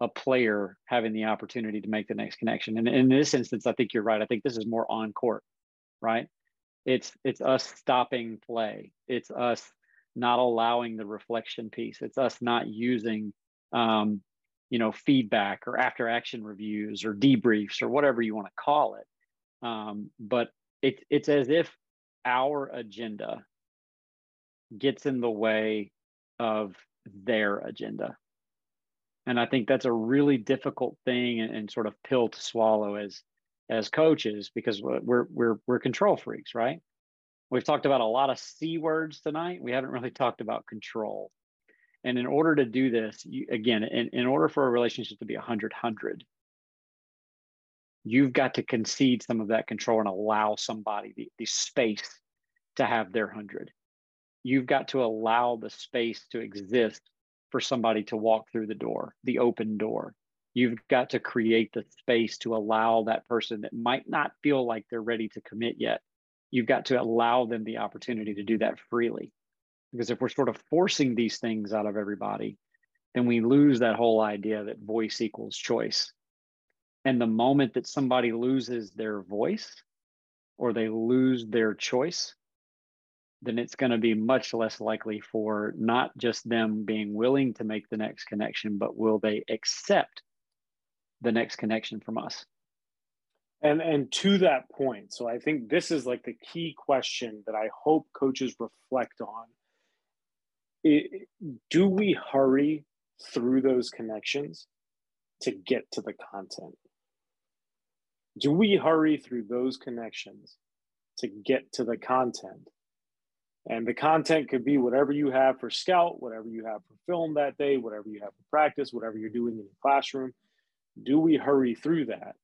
a player having the opportunity to make the next connection. And in this instance, I think you're right. I think this is more on court, right? It's it's us stopping play. It's us not allowing the reflection piece. It's us not using, um, you know, feedback or after action reviews or debriefs or whatever you want to call it. Um, but it's it's as if our agenda gets in the way of their agenda and i think that's a really difficult thing and, and, sort of pill to swallow as as coaches because we're we're we're control freaks right we've talked about a lot of c words tonight we haven't really talked about control and in order to do this you, again in, in order for a relationship to be 100 100 you've got to concede some of that control and allow somebody the, the space to have their 100 you've got to allow the space to exist for somebody to walk through the door, the open door. You've got to create the space to allow that person that might not feel like they're ready to commit yet. You've got to allow them the opportunity to do that freely. Because if we're sort of forcing these things out of everybody, then we lose that whole idea that voice equals choice. And the moment that somebody loses their voice or they lose their choice, then it's going to be much less likely for not just them being willing to make the next connection, but will they accept the next connection from us? And and to that point, so I think this is like the key question that I hope coaches reflect on. It, do we hurry through those connections to get to the content? Do we hurry through those connections to get to the content? And the content could be whatever you have for scout, whatever you have for film that day, whatever you have for practice, whatever you're doing in the classroom. Do we hurry through that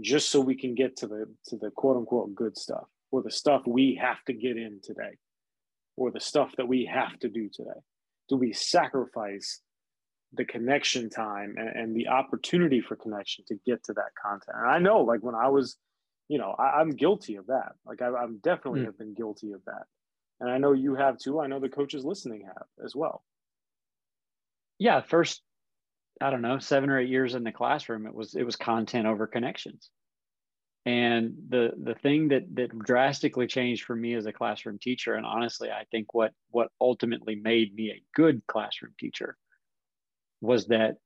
just so we can get to the to the quote unquote good stuff or the stuff we have to get in today or the stuff that we have to do today? Do we sacrifice the connection time and, and the opportunity for connection to get to that content? And I know like when I was you know, I, am guilty of that. Like I, am definitely mm. have been guilty of that and I know you have too. I know the coaches listening have as well. Yeah, first, I don't know, seven or eight years in the classroom, it was it was content over connections. And the the thing that that drastically changed for me as a classroom teacher, and honestly, I think what what ultimately made me a good classroom teacher was that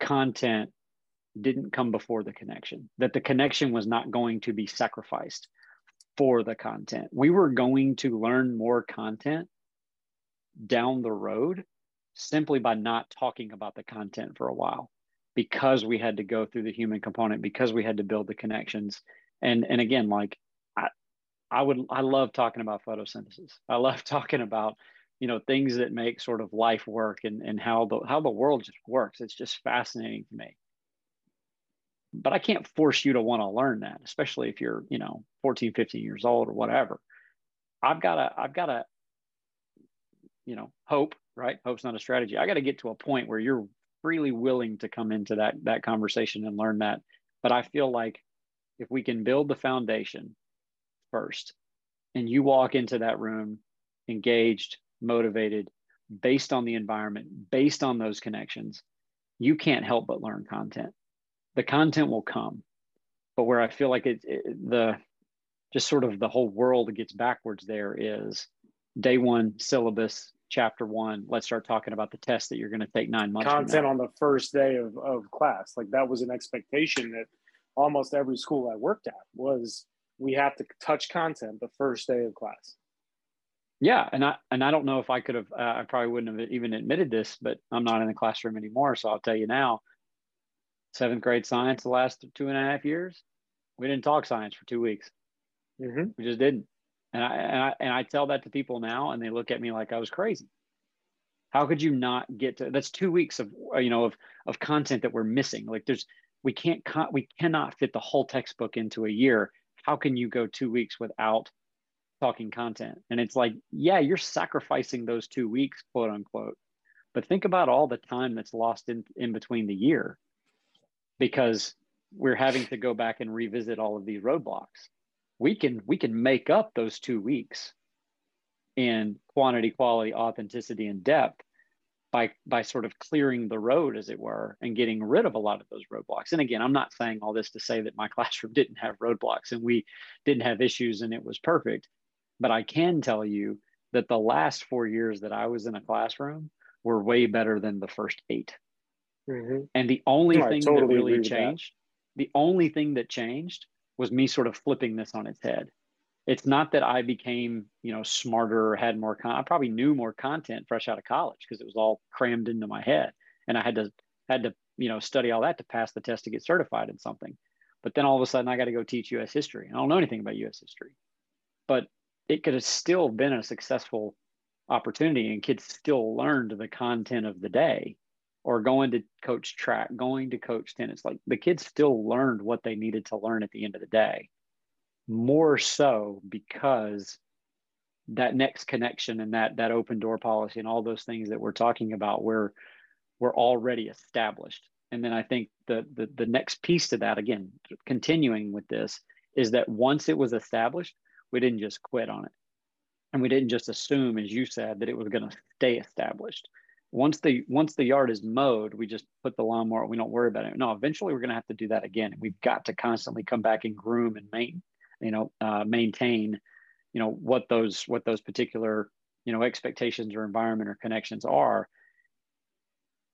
content didn't come before the connection, that the connection was not going to be sacrificed for the content. We were going to learn more content down the road simply by not talking about the content for a while because we had to go through the human component because we had to build the connections. And and again like i i would i love talking about photosynthesis. I love talking about you know things that make sort of life work and and how the how the world just works. It's just fascinating to me. But I can't force you to want to learn that, especially if you're, you know, 14, 15 years old or whatever. I've got to, I've got to, you know, hope, right? Hope's not a strategy. I got to get to a point where you're freely willing to come into that, that conversation and learn that. But I feel like if we can build the foundation first and you walk into that room engaged, motivated, based on the environment, based on those connections, you can't help but learn content the content will come but where i feel like it, it, the just sort of the whole world gets backwards there is day one syllabus chapter one let's start talking about the test that you're going to take nine months content on the first day of, of class like that was an expectation that almost every school I worked at was we have to touch content the first day of class. Yeah, and I and I don't know if I could have. Uh, I probably wouldn't have even admitted this, but I'm not in the classroom anymore, so I'll tell you now. Seventh grade science, the last two and a half years, we didn't talk science for two weeks. Mm-hmm. We just didn't. And I, and I and I tell that to people now, and they look at me like I was crazy. How could you not get to? That's two weeks of uh, you know of of content that we're missing. Like there's we can't we cannot fit the whole textbook into a year. How can you go two weeks without talking content? And it's like, yeah, you're sacrificing those two weeks, quote unquote. But think about all the time that's lost in, in between the year because we're having to go back and revisit all of these roadblocks. We can we can make up those two weeks in quantity, quality, authenticity, and depth by by sort of clearing the road as it were and getting rid of a lot of those roadblocks and again i'm not saying all this to say that my classroom didn't have roadblocks and we didn't have issues and it was perfect but i can tell you that the last four years that i was in a classroom were way better than the first 8 mm-hmm. and the only thing totally that really changed that. the only thing that changed was me sort of flipping this on its head it's not that I became, you know, smarter or had more con- I probably knew more content fresh out of college because it was all crammed into my head. And I had to had to, you know, study all that to pass the test to get certified in something. But then all of a sudden I got to go teach US history. And I don't know anything about US history. But it could have still been a successful opportunity and kids still learned the content of the day or going to coach track, going to coach tennis. Like the kids still learned what they needed to learn at the end of the day. More so because that next connection and that that open door policy and all those things that we're talking about where we're already established. And then i think the, the the next piece to that again continuing with this is that once it was established we didn't just quit on it. And we didn't just assume as you said that it was going to stay established once the once the yard is mowed we just put the lawnmower we don't worry about it. No eventually we're going to have to do that again. And we've got to constantly come back and groom and maintain you know uh, maintain you know what those what those particular you know expectations or environment or connections are.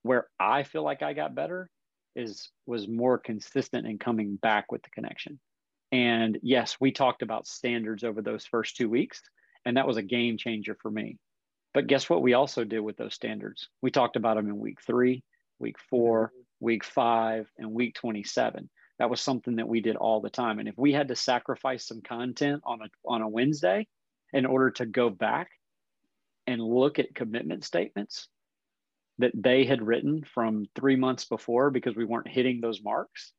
Where i feel like i got better is was more consistent in coming back with the connection. And yes we talked about standards over those first two weeks and that was a game changer for me but guess what we also did with those standards we talked about them in week three week four mm-hmm. week five and week 27 that was something that we did all the time. And if we had to sacrifice some content on a on a Wednesday in order to go back and look at commitment statements that they had written from three months before because we weren't hitting those marks,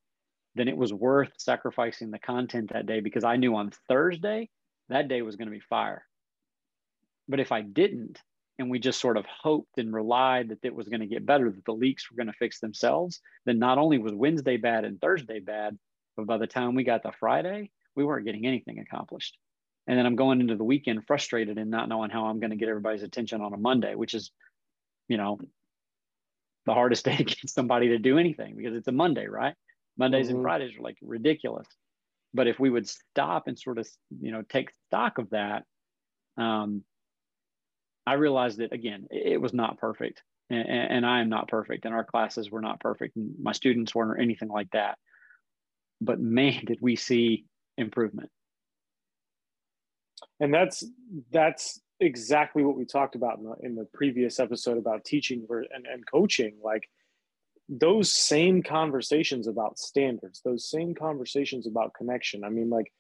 then it was worth sacrificing the content that day because I knew on Thursday that day was going to be fire. But if I didn't, and we just sort of hoped and relied that it was going to get better, that the leaks were going to fix themselves, then not only was Wednesday bad and Thursday bad, but by the time we got to Friday, we weren't getting anything accomplished. And then I'm going into the weekend frustrated and not knowing how I'm going to get everybody's attention on a Monday, which is, you know, the hardest day to get somebody to do anything because it's a Monday, right? Mondays mm-hmm. and Fridays are like ridiculous. But if we would stop and sort of, you know, take stock of that, um, I realized that again, it was not perfect, and, and, I am not perfect, and our classes were not perfect, and my students weren't or anything like that. But man, did we see improvement. And that's that's exactly what we talked about in the, in the previous episode about teaching and, and coaching. Like those same conversations about standards, those same conversations about connection. I mean, like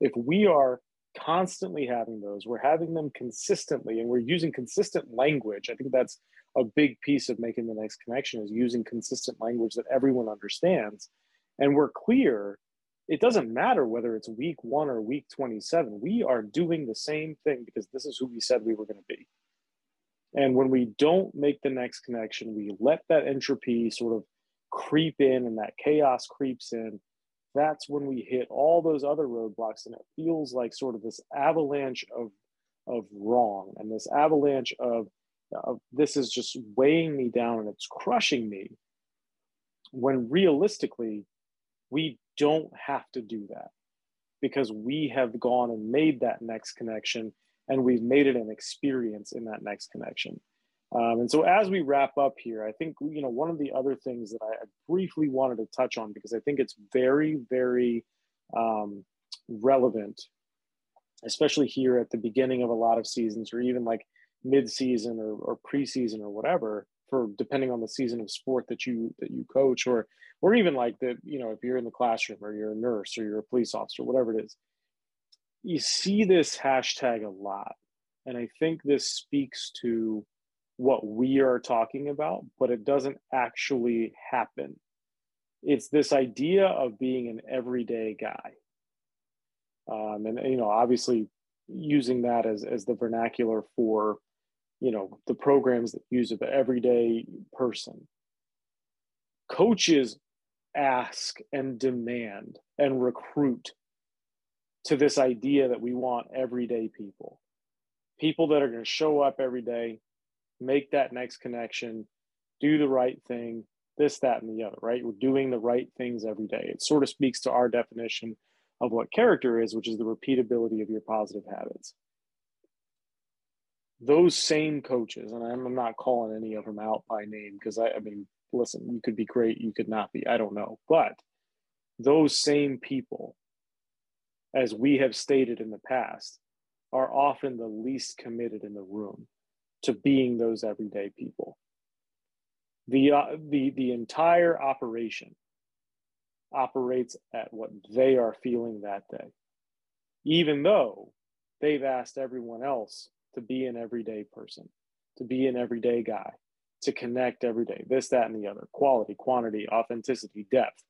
if we are constantly having those. We're having them consistently and we're using consistent language. I think that's a big piece of making the next connection is using consistent language that everyone understands. And we're clear. It doesn't matter whether it's week one or week 27. We are doing the same thing because this is who we said we were going to be. And when we don't make the next connection, we let that entropy sort of creep in and that chaos creeps in that's when we hit all those other roadblocks and it feels like sort of this avalanche of of wrong and this avalanche of, of this is just weighing me down and it's crushing me when realistically we don't have to do that because we have gone and made that next connection and we've made it an experience in that next connection Um, and so as we wrap up here, I think you know one of the other things that I, briefly wanted to touch on because I think it's very, very um, relevant, especially here at the beginning of a lot of seasons, or even like mid-season or, or preseason or whatever, for depending on the season of sport that you that you coach, or or even like that you know if you're in the classroom or you're a nurse or you're a police officer, whatever it is, you see this hashtag a lot, and I think this speaks to what we are talking about, but it doesn't actually happen. It's this idea of being an everyday guy. Um, and, you know, obviously using that as, as the vernacular for, you know, the programs that use the everyday person. Coaches ask and demand and recruit to this idea that we want everyday people people that are going to show up every day make that next connection, do the right thing, this, that, and the other, right? We're doing the right things every day. It sort of speaks to our definition of what character is, which is the repeatability of your positive habits. Those same coaches, and I'm not calling any of them out by name because I, I mean, listen, you could be great, you could not be, I don't know. But those same people, as we have stated in the past, are often the least committed in the room to being those everyday people. The, uh, the, the entire operation operates at what they are feeling that day, even though they've asked everyone else to be an everyday person, to be an everyday guy, to connect every day, this, that, and the other, quality, quantity, authenticity, depth,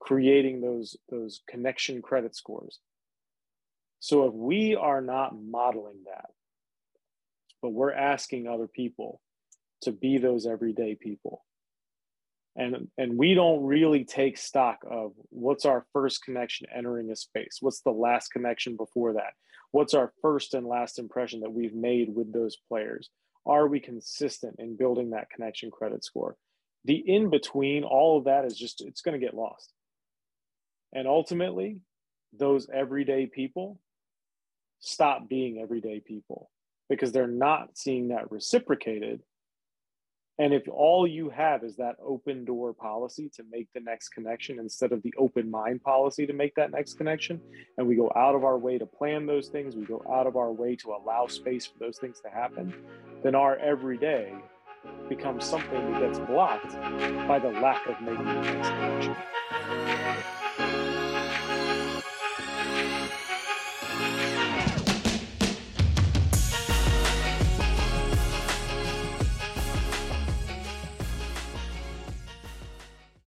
creating those, those connection credit scores. So if we are not modeling that, but we're asking other people to be those everyday people. And and we don't really take stock of what's our first connection entering a space? What's the last connection before that? What's our first and last impression that we've made with those players? Are we consistent in building that connection credit score? The in between all of that is just it's going to get lost. And ultimately those everyday people stop being everyday people because they're not seeing that reciprocated. And if all you have is that open door policy to make the next connection instead of the open mind policy to make that next connection, and we go out of our way to plan those things, we go out of our way to allow space for those things to happen, then our everyday becomes something that gets blocked by the lack of making the next connection.